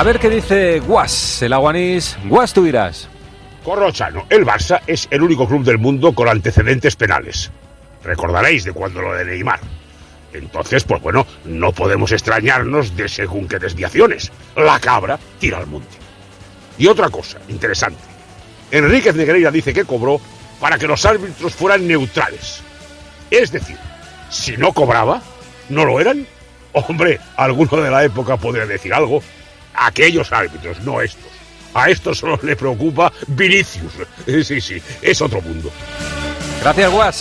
A ver qué dice Guas, el aguanís. Guas, tú dirás. Corrochano, el Barça es el único club del mundo con antecedentes penales. Recordaréis de cuando lo de Neymar. Entonces, pues bueno, no podemos extrañarnos de según qué desviaciones. La cabra tira al monte. Y otra cosa interesante. Enríquez Negreira dice que cobró para que los árbitros fueran neutrales. Es decir, si no cobraba, ¿no lo eran? Hombre, alguno de la época podría decir algo. Aquellos árbitros, no estos. A estos solo le preocupa Vinicius. Sí, sí, es otro mundo. Gracias, Guas.